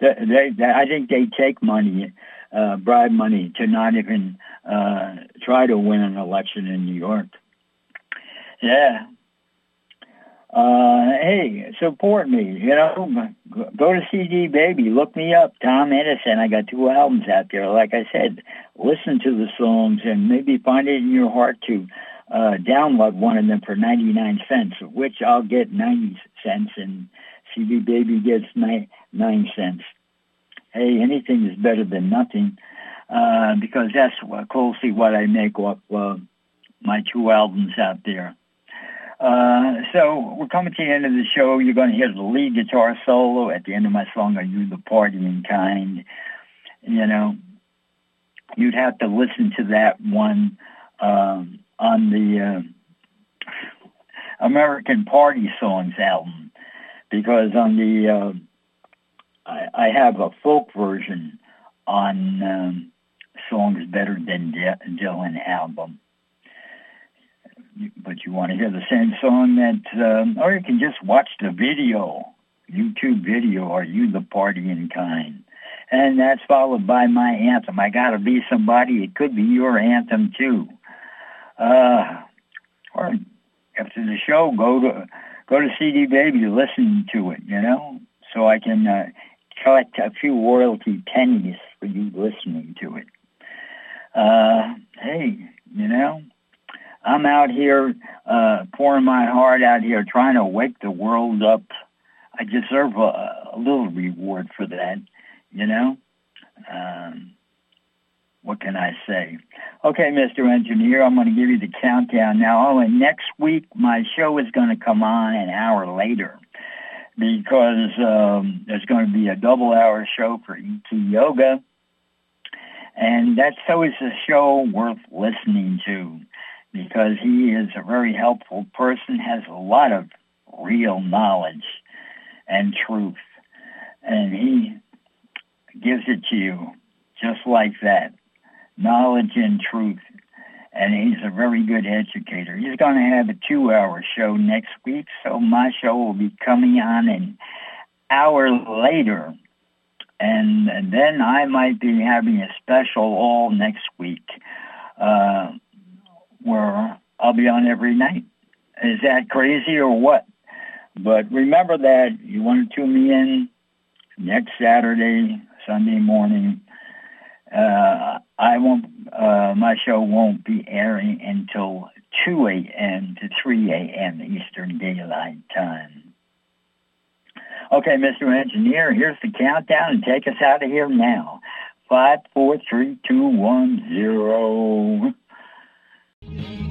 they, they, I think they take money, uh, bribe money, to not even uh, try to win an election in New York. Yeah. Uh, hey, support me. You know, go to CD Baby. Look me up, Tom Edison. I got two albums out there. Like I said, listen to the songs and maybe find it in your heart to uh, download one of them for 99 cents, which I'll get 90 cents and CD Baby gets nine, nine cents. Hey, anything is better than nothing uh, because that's what, closely what I make off uh, my two albums out there. Uh, so we're coming to the end of the show. You're going to hear the lead guitar solo at the end of my song, Are You the Partying Kind? You know, you'd have to listen to that one um, on the uh, American Party Songs album because on the uh, I, I, have a folk version on um, songs better than Dylan album. You want to hear the same song that, um, or you can just watch the video, YouTube video, Are You the Partying Kind? And that's followed by my anthem. I Gotta Be Somebody. It could be your anthem too. Uh, or after the show, go to go to CD Baby, listen to it, you know, so I can uh, collect a few royalty pennies for you listening to it. Uh, hey, you know, I'm out here uh, pouring my heart out here, trying to wake the world up. I deserve a, a little reward for that, you know. Um, what can I say? Okay, Mr. Engineer, I'm going to give you the countdown now. Oh, and next week my show is going to come on an hour later because um, there's going to be a double hour show for ET Yoga. And that's always a show worth listening to because he is a very helpful person, has a lot of real knowledge and truth. And he gives it to you just like that knowledge and truth. And he's a very good educator. He's going to have a two-hour show next week, so my show will be coming on an hour later. And, then I might be having a special all next week uh, where I'll be on every night. Is that crazy or what? But remember that you want to tune me in next Saturday, Sunday morning uh, I won't. Uh, my show won't be airing until 2 a.m. to 3 a.m. Eastern Daylight Time. Okay, Mr. Engineer, here's the countdown and take us out of here now. Five, four, three, two, one, zero. Just